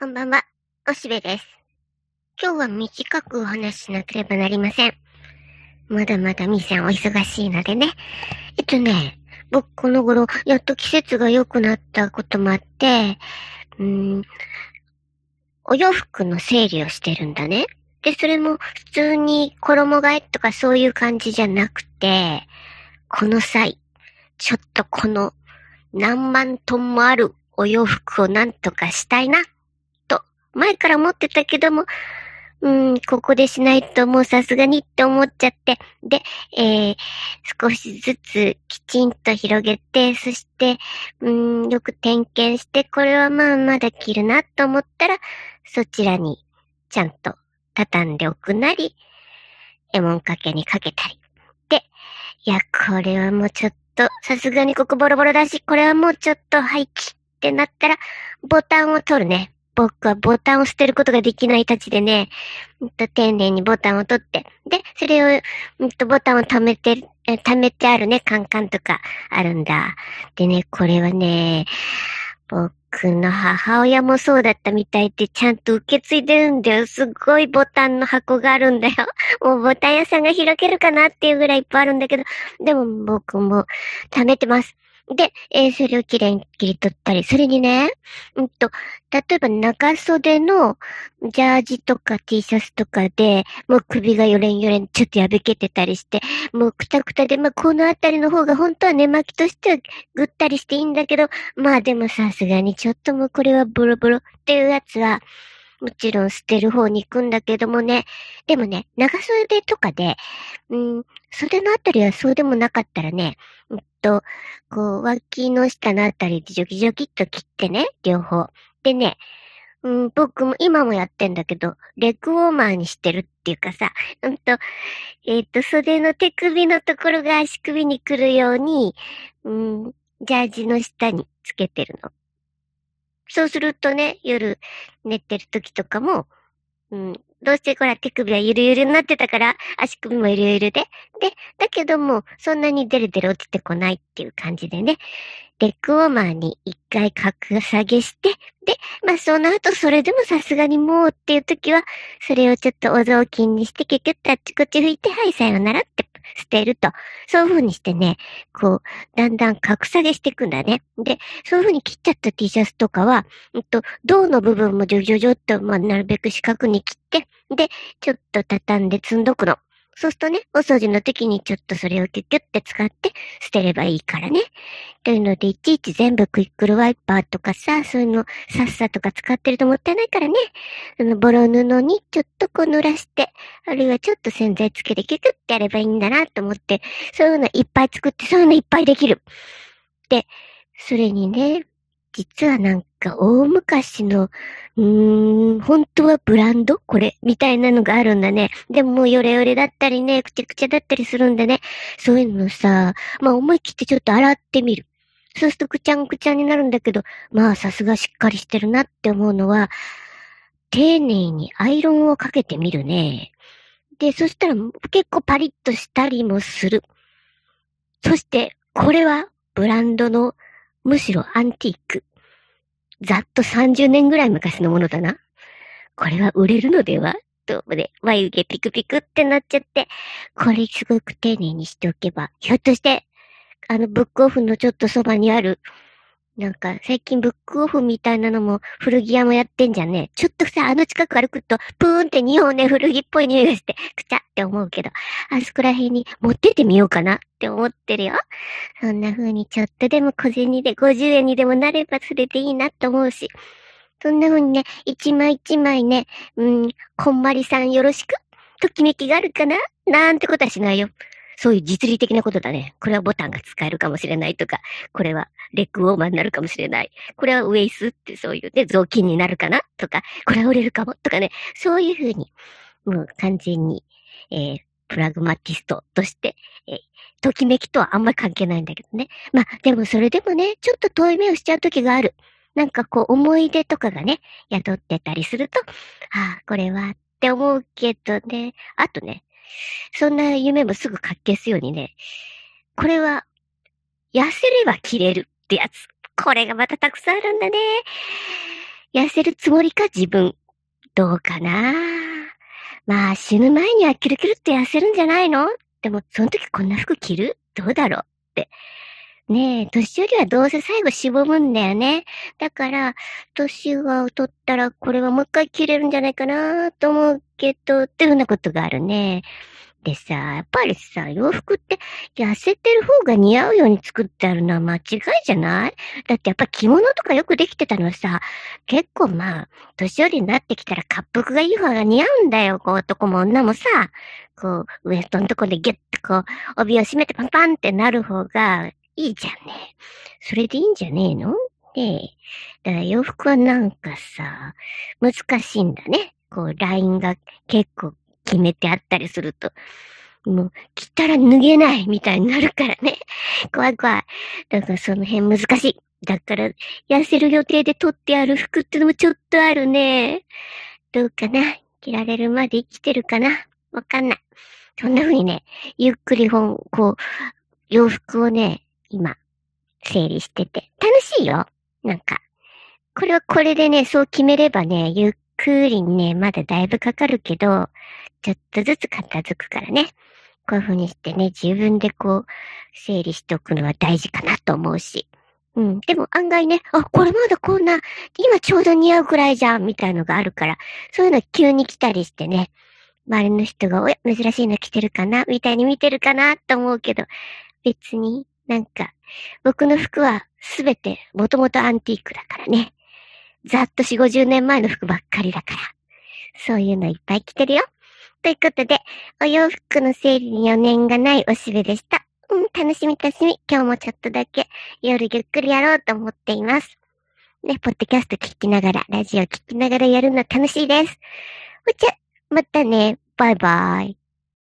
こんばんは、おしべです。今日は短くお話ししなければなりません。まだまだみーさんお忙しいのでね。えっとね、僕この頃、やっと季節が良くなったこともあって、うーん、お洋服の整理をしてるんだね。で、それも普通に衣替えとかそういう感じじゃなくて、この際、ちょっとこの何万トンもあるお洋服をなんとかしたいな前から持ってたけども、うん、ここでしないともうさすがにって思っちゃって、で、えー、少しずつきちんと広げて、そして、うん、よく点検して、これはまあまだ着るなと思ったら、そちらにちゃんと畳んでおくなり、エモンかけにかけたり。で、いや、これはもうちょっと、さすがにここボロボロだし、これはもうちょっと廃棄ってなったら、ボタンを取るね。僕はボタンを捨てることができないたちでね、うんと、丁寧にボタンを取って、で、それを、うんと、ボタンを貯めて、貯めてあるね、カンカンとかあるんだ。でね、これはね、僕の母親もそうだったみたいで、ちゃんと受け継いでるんだよ。すっごいボタンの箱があるんだよ。もうボタン屋さんが開けるかなっていうぐらいいっぱいあるんだけど、でも僕も貯めてます。で、えー、それをきれいに切り取ったり、それにね、うんと、例えば長袖のジャージとか T シャツとかで、もう首がよれんよれんちょっと破けてたりして、もうくたくたで、まあ、このあたりの方が本当は寝巻きとしてはぐったりしていいんだけど、まあでもさすがにちょっともうこれはボロボロっていうやつは、もちろん捨てる方に行くんだけどもね。でもね、長袖とかで、うん、袖のあたりはそうでもなかったらね、うんと、こう、脇の下のあたりでジョキジョキっと切ってね、両方。でね、うん、僕も今もやってんだけど、レッグウォーマーにしてるっていうかさ、うんと、えっ、ー、と、袖の手首のところが足首に来るように、うん、ジャージの下につけてるの。そうするとね、夜寝てる時とかも、うん、どうしてこら手首はゆるゆるになってたから、足首もゆるゆるで。で、だけども、そんなにデルデル落ちてこないっていう感じでね。レッグウォーマーに一回格下げして、で、まあその後それでもさすがにもうっていう時は、それをちょっとお雑巾にしてキュキュッとあっちこっち拭いて、はい、さようならって捨てると。そういう風にしてね、こう、だんだん格下げしていくんだね。で、そういう風に切っちゃった T シャツとかは、うんと、銅の部分もジョジョジョっと、まあ、なるべく四角に切って、で、ちょっと畳んで積んどくの。そうするとね、お掃除の時にちょっとそれをキュッキュッて使って捨てればいいからね。というので、いちいち全部クイックルワイパーとかさ、そういうのさっさとか使ってるともったいないからね。そのボロ布にちょっとこう濡らして、あるいはちょっと洗剤つけてキュキュッてやればいいんだなと思って、そういうのいっぱい作って、そういうのいっぱいできる。で、それにね、実はなんか大昔の、うーん、本当はブランド？これみたいなのがあるんだね。でももうヨレヨレだったりね、くちゃくちゃだったりするんだね。そういうのさ、まあ思い切ってちょっと洗ってみる。そうするとくちゃんくちゃになるんだけど、まあさすがしっかりしてるなって思うのは、丁寧にアイロンをかけてみるね。で、そしたら結構パリッとしたりもする。そして、これはブランドのむしろアンティーク。ざっと30年ぐらい昔のものだな。これは売れるのではと、で、眉毛ピクピクってなっちゃって、これすごく丁寧にしておけば、ひょっとして、あの、ブックオフのちょっとそばにある、なんか、最近ブックオフみたいなのも古着屋もやってんじゃんね。ちょっとさ、あの近く歩くと、プーンって日本ね、古着っぽい匂いがして、くちゃって思うけど、あそこら辺に持ってってみようかなって思ってるよ。そんな風にちょっとでも小銭で50円にでもなればそれでいいなと思うし。そんな風にね、一枚一枚ね、うん、こんまりさんよろしく？ときめきがあるかな？なんてことはしないよ。そういう実利的なことだね。これはボタンが使えるかもしれないとか、これはレッグウォーマーになるかもしれない。これはウェイスってそういうね、雑巾になるかなとか、これは売れるかもとかね、そういうふうに、もう完全に、えー、プラグマティストとして、えー、ときめきとはあんまり関係ないんだけどね。まあ、でもそれでもね、ちょっと遠い目をしちゃう時がある。なんかこう、思い出とかがね、宿ってたりすると、ああ、これはって思うけどね。あとね、そんな夢もすぐかっ消すようにね、これは、痩せれば切れるってやつ。これがまたたくさんあるんだね。痩せるつもりか、自分。どうかなまあ、死ぬ前にはキルキルって痩せるんじゃないの？でも、その時こんな服着る？どうだろうって。ねえ、年寄りはどうせ最後しぼむんだよね。だから、年が取ったらこれはもう一回着れるんじゃないかなと思うけど、っていうふうなことがあるね。でさ、やっぱりさ、洋服って痩せてる方が似合うように作ってあるのは間違いじゃない？だってやっぱ着物とかよくできてたのさ、結構まあ、年寄りになってきたら滑腹がいい方が似合うんだよ。こう男も女もさ、こう、ウエストのとこでギュッとこう、帯を締めてパンパンってなる方がいいじゃんね。それでいいんじゃねえの？ねえ。だから洋服はなんかさ、難しいんだね。こう、ラインが結構決めてあったりすると。もう、着たら脱げないみたいになるからね。怖い怖い。だからその辺難しい。だから、痩せる予定で取ってある服ってのもちょっとあるね。どうかな？着られるまで生きてるかな？わかんない。そんな風にね、ゆっくり本、こう、洋服をね、今、整理してて。楽しいよ。なんか。これはこれでね、そう決めればね、ゆっくりにね、まだだいぶかかるけど、ちょっとずつ片付くからね。こういう風にしてね、自分でこう、整理しておくのは大事かなと思うし。うん。でも案外ね、あ、これまだこんな、今ちょうど似合うくらいじゃん、みたいのがあるから、そういうの急に来たりしてね、周りの人が、おや、珍しいの着てるかなみたいに見てるかなと思うけど、別になんか、僕の服はすべてもともとアンティークだからね。ざっと4、50年前の服ばっかりだから。そういうのいっぱい着てるよ。ということで、お洋服の整理に余念がないおしべでした。うん、楽しみ楽しみ。今日もちょっとだけ夜ゆっくりやろうと思っています。ね、ポッドキャスト聞きながら、ラジオ聞きながらやるの楽しいです。おじゃ、またね。バイバイ。